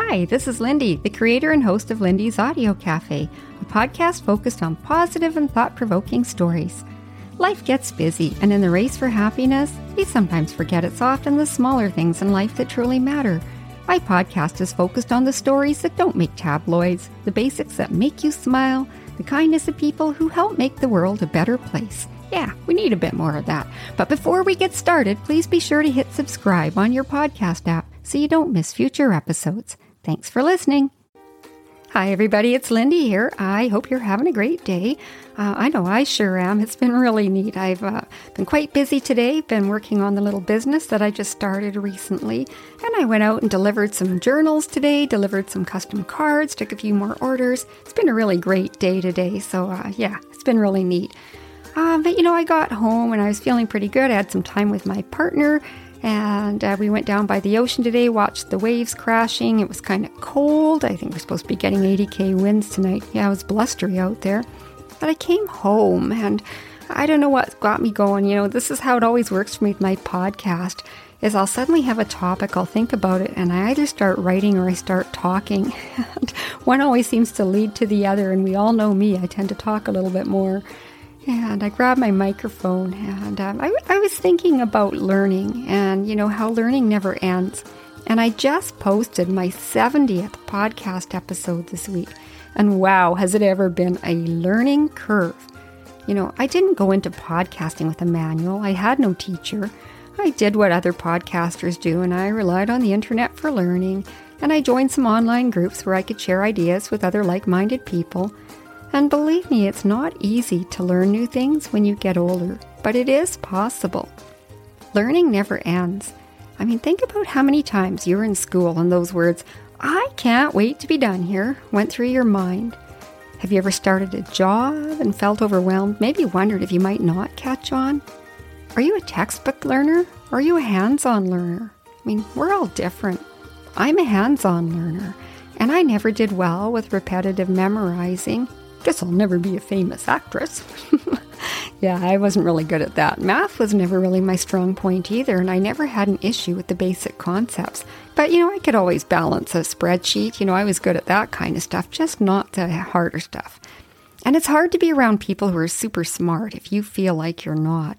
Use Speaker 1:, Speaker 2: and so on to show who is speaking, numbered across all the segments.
Speaker 1: Hi, this is Lindy, the creator and host of Lindy's Audio Cafe, a podcast focused on positive and thought provoking stories. Life gets busy, and in the race for happiness, we sometimes forget it's often the smaller things in life that truly matter. My podcast is focused on the stories that don't make tabloids, the basics that make you smile, the kindness of people who help make the world a better place. Yeah, we need a bit more of that. But before we get started, please be sure to hit subscribe on your podcast app so you don't miss future episodes. Thanks for listening. Hi, everybody. It's Lindy here. I hope you're having a great day. Uh, I know I sure am. It's been really neat. I've uh, been quite busy today, been working on the little business that I just started recently. And I went out and delivered some journals today, delivered some custom cards, took a few more orders. It's been a really great day today. So, uh, yeah, it's been really neat. Uh, but, you know, I got home and I was feeling pretty good. I had some time with my partner and uh, we went down by the ocean today, watched the waves crashing. It was kind of cold. I think we're supposed to be getting 80k winds tonight. Yeah, it was blustery out there. But I came home and I don't know what got me going. You know, this is how it always works for me with my podcast is I'll suddenly have a topic, I'll think about it, and I either start writing or I start talking. One always seems to lead to the other, and we all know me. I tend to talk a little bit more. And I grabbed my microphone and um, I, I was thinking about learning and, you know, how learning never ends. And I just posted my 70th podcast episode this week. And wow, has it ever been a learning curve? You know, I didn't go into podcasting with a manual, I had no teacher. I did what other podcasters do, and I relied on the internet for learning. And I joined some online groups where I could share ideas with other like minded people. And believe me, it's not easy to learn new things when you get older, but it is possible. Learning never ends. I mean, think about how many times you're in school and those words, I can't wait to be done here, went through your mind. Have you ever started a job and felt overwhelmed, maybe wondered if you might not catch on? Are you a textbook learner or are you a hands on learner? I mean, we're all different. I'm a hands on learner, and I never did well with repetitive memorizing Guess I'll never be a famous actress. yeah, I wasn't really good at that. Math was never really my strong point either, and I never had an issue with the basic concepts. But, you know, I could always balance a spreadsheet. You know, I was good at that kind of stuff, just not the harder stuff. And it's hard to be around people who are super smart if you feel like you're not.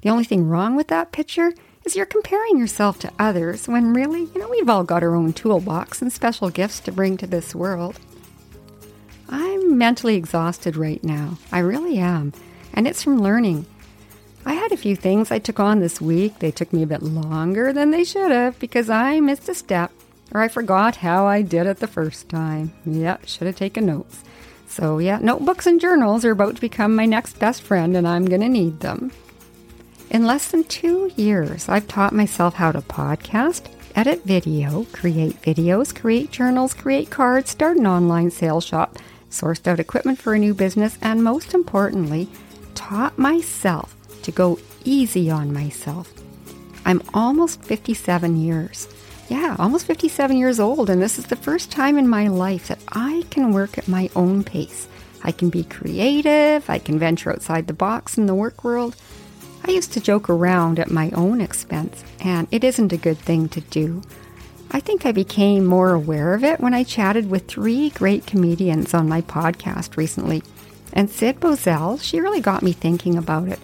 Speaker 1: The only thing wrong with that picture is you're comparing yourself to others when really, you know, we've all got our own toolbox and special gifts to bring to this world. I'm mentally exhausted right now. I really am. And it's from learning. I had a few things I took on this week. They took me a bit longer than they should have because I missed a step or I forgot how I did it the first time. Yeah, should have taken notes. So, yeah, notebooks and journals are about to become my next best friend, and I'm going to need them. In less than two years, I've taught myself how to podcast, edit video, create videos, create journals, create cards, start an online sales shop, sourced out equipment for a new business, and most importantly, taught myself to go easy on myself. I'm almost 57 years. Yeah, almost 57 years old, and this is the first time in my life that I can work at my own pace. I can be creative, I can venture outside the box in the work world. I used to joke around at my own expense, and it isn't a good thing to do. I think I became more aware of it when I chatted with three great comedians on my podcast recently. And Sid Bozell, she really got me thinking about it.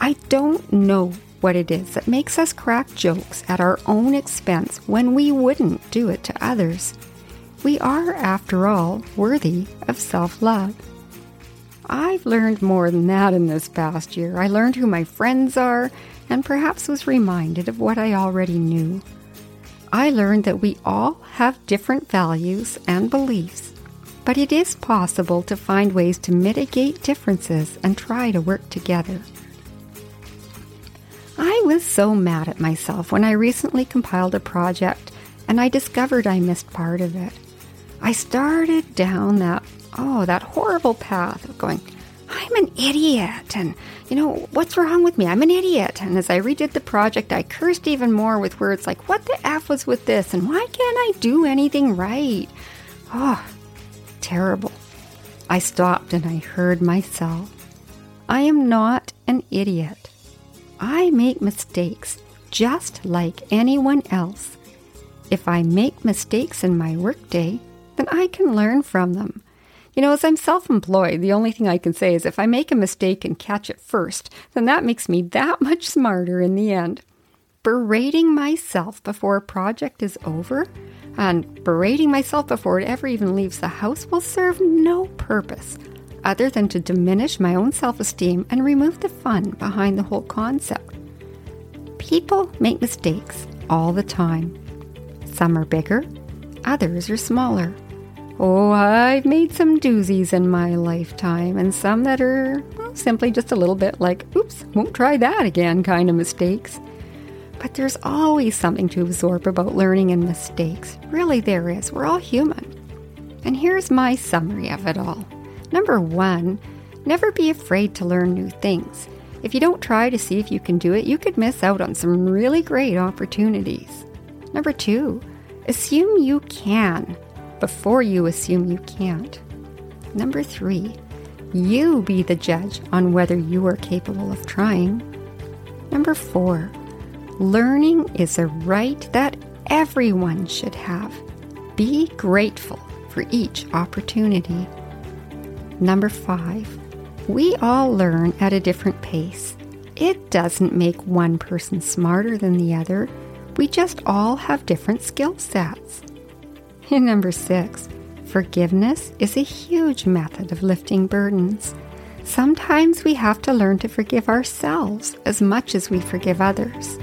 Speaker 1: I don't know what it is that makes us crack jokes at our own expense when we wouldn't do it to others. We are, after all, worthy of self love. I've learned more than that in this past year. I learned who my friends are and perhaps was reminded of what I already knew. I learned that we all have different values and beliefs, but it is possible to find ways to mitigate differences and try to work together. I was so mad at myself when I recently compiled a project and I discovered I missed part of it. I started down that, oh, that horrible path of going, I'm an idiot. And, you know, what's wrong with me? I'm an idiot. And as I redid the project, I cursed even more with words like, what the F was with this? And why can't I do anything right? Oh, terrible. I stopped and I heard myself. I am not an idiot. I make mistakes just like anyone else. if I make mistakes in my workday, then I can learn from them. You know, as I'm self employed, the only thing I can say is if I make a mistake and catch it first, then that makes me that much smarter in the end. Berating myself before a project is over and berating myself before it ever even leaves the house will serve no purpose other than to diminish my own self esteem and remove the fun behind the whole concept. People make mistakes all the time. Some are bigger, others are smaller. Oh, I've made some doozies in my lifetime, and some that are well, simply just a little bit like, oops, won't try that again kind of mistakes. But there's always something to absorb about learning and mistakes. Really, there is. We're all human. And here's my summary of it all. Number one, never be afraid to learn new things. If you don't try to see if you can do it, you could miss out on some really great opportunities. Number two, assume you can before you assume you can't. Number three, you be the judge on whether you are capable of trying. Number four, learning is a right that everyone should have. Be grateful for each opportunity. Number five, we all learn at a different pace. It doesn't make one person smarter than the other. We just all have different skill sets. And number six, forgiveness is a huge method of lifting burdens. Sometimes we have to learn to forgive ourselves as much as we forgive others.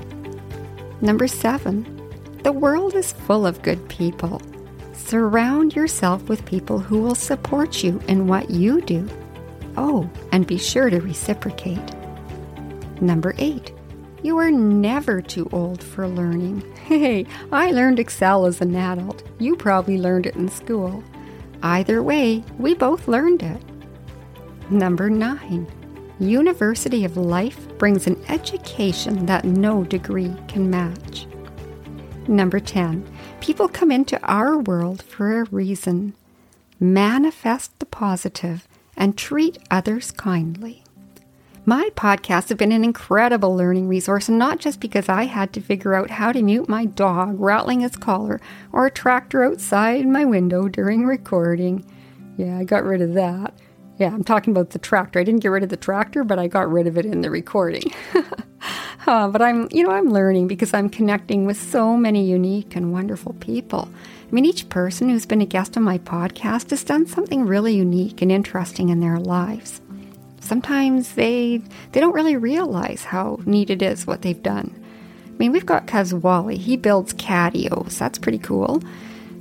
Speaker 1: Number seven, the world is full of good people. Surround yourself with people who will support you in what you do. Oh, and be sure to reciprocate. Number eight, you are never too old for learning. Hey, I learned Excel as an adult. You probably learned it in school. Either way, we both learned it. Number nine, University of Life brings an education that no degree can match. Number 10, people come into our world for a reason. Manifest the positive and treat others kindly. My podcasts have been an incredible learning resource, and not just because I had to figure out how to mute my dog rattling his collar or a tractor outside my window during recording. Yeah, I got rid of that. Yeah, I'm talking about the tractor. I didn't get rid of the tractor, but I got rid of it in the recording. uh, but I'm, you know, I'm learning because I'm connecting with so many unique and wonderful people. I mean, each person who's been a guest on my podcast has done something really unique and interesting in their lives sometimes they they don't really realize how neat it is what they've done. I mean, we've got Cuz Wally. He builds catios. That's pretty cool.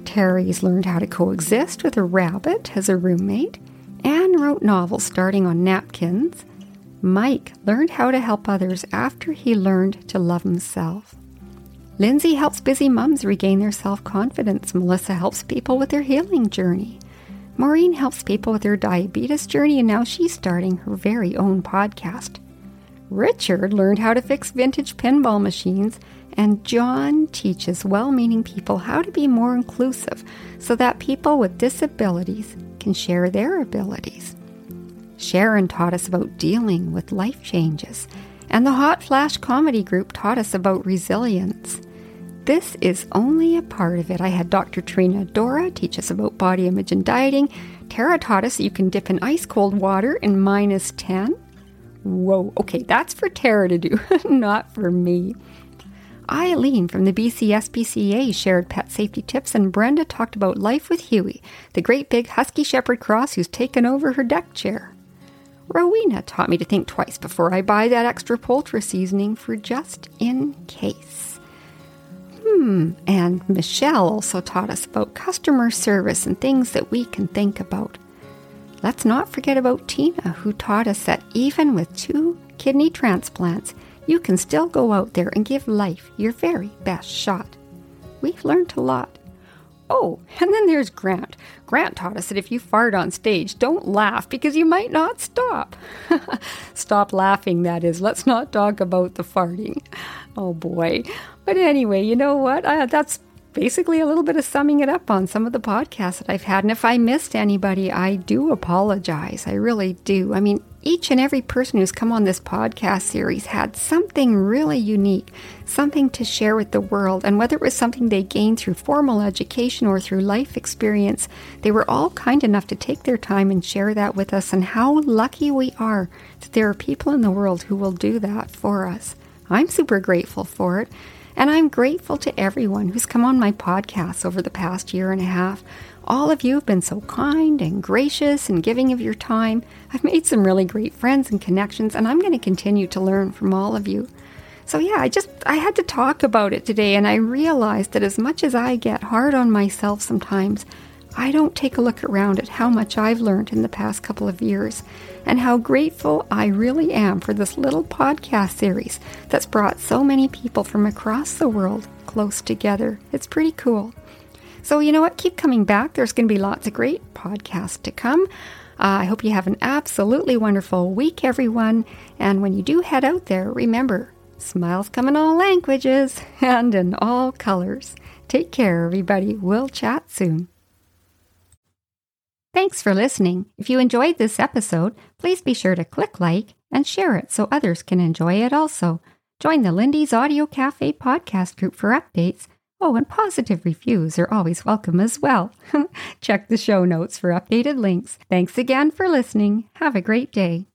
Speaker 1: Terry's learned how to coexist with a rabbit as a roommate Anne wrote novels starting on napkins. Mike learned how to help others after he learned to love himself. Lindsay helps busy mums regain their self confidence. Melissa helps people with their healing journey. Maureen helps people with their diabetes journey, and now she's starting her very own podcast. Richard learned how to fix vintage pinball machines, and John teaches well meaning people how to be more inclusive so that people with disabilities can share their abilities. Sharon taught us about dealing with life changes, and the Hot Flash Comedy Group taught us about resilience. This is only a part of it. I had Dr. Trina Dora teach us about body image and dieting. Tara taught us you can dip in ice cold water in minus 10. Whoa, okay, that's for Tara to do, not for me. Eileen from the BCSPCA shared pet safety tips, and Brenda talked about life with Huey, the great big Husky Shepherd cross who's taken over her deck chair. Rowena taught me to think twice before I buy that extra poultry seasoning for just in case. Hmm, and Michelle also taught us about customer service and things that we can think about. Let's not forget about Tina, who taught us that even with two kidney transplants, you can still go out there and give life your very best shot. We've learned a lot. Oh, and then there's Grant. Grant taught us that if you fart on stage, don't laugh because you might not stop. stop laughing, that is. Let's not talk about the farting. Oh boy. But anyway, you know what? That's basically a little bit of summing it up on some of the podcasts that I've had. And if I missed anybody, I do apologize. I really do. I mean, each and every person who's come on this podcast series had something really unique, something to share with the world. And whether it was something they gained through formal education or through life experience, they were all kind enough to take their time and share that with us. And how lucky we are that there are people in the world who will do that for us. I'm super grateful for it. And I'm grateful to everyone who's come on my podcast over the past year and a half. All of you have been so kind and gracious and giving of your time. I've made some really great friends and connections, and I'm going to continue to learn from all of you. So, yeah, I just, I had to talk about it today, and I realized that as much as I get hard on myself sometimes, I don't take a look around at how much I've learned in the past couple of years and how grateful I really am for this little podcast series that's brought so many people from across the world close together. It's pretty cool. So, you know what? Keep coming back. There's going to be lots of great podcasts to come. Uh, I hope you have an absolutely wonderful week, everyone. And when you do head out there, remember smiles come in all languages and in all colors. Take care, everybody. We'll chat soon. Thanks for listening. If you enjoyed this episode, please be sure to click like and share it so others can enjoy it also. Join the Lindy's Audio Cafe podcast group for updates. Oh, and positive reviews are always welcome as well. Check the show notes for updated links. Thanks again for listening. Have a great day.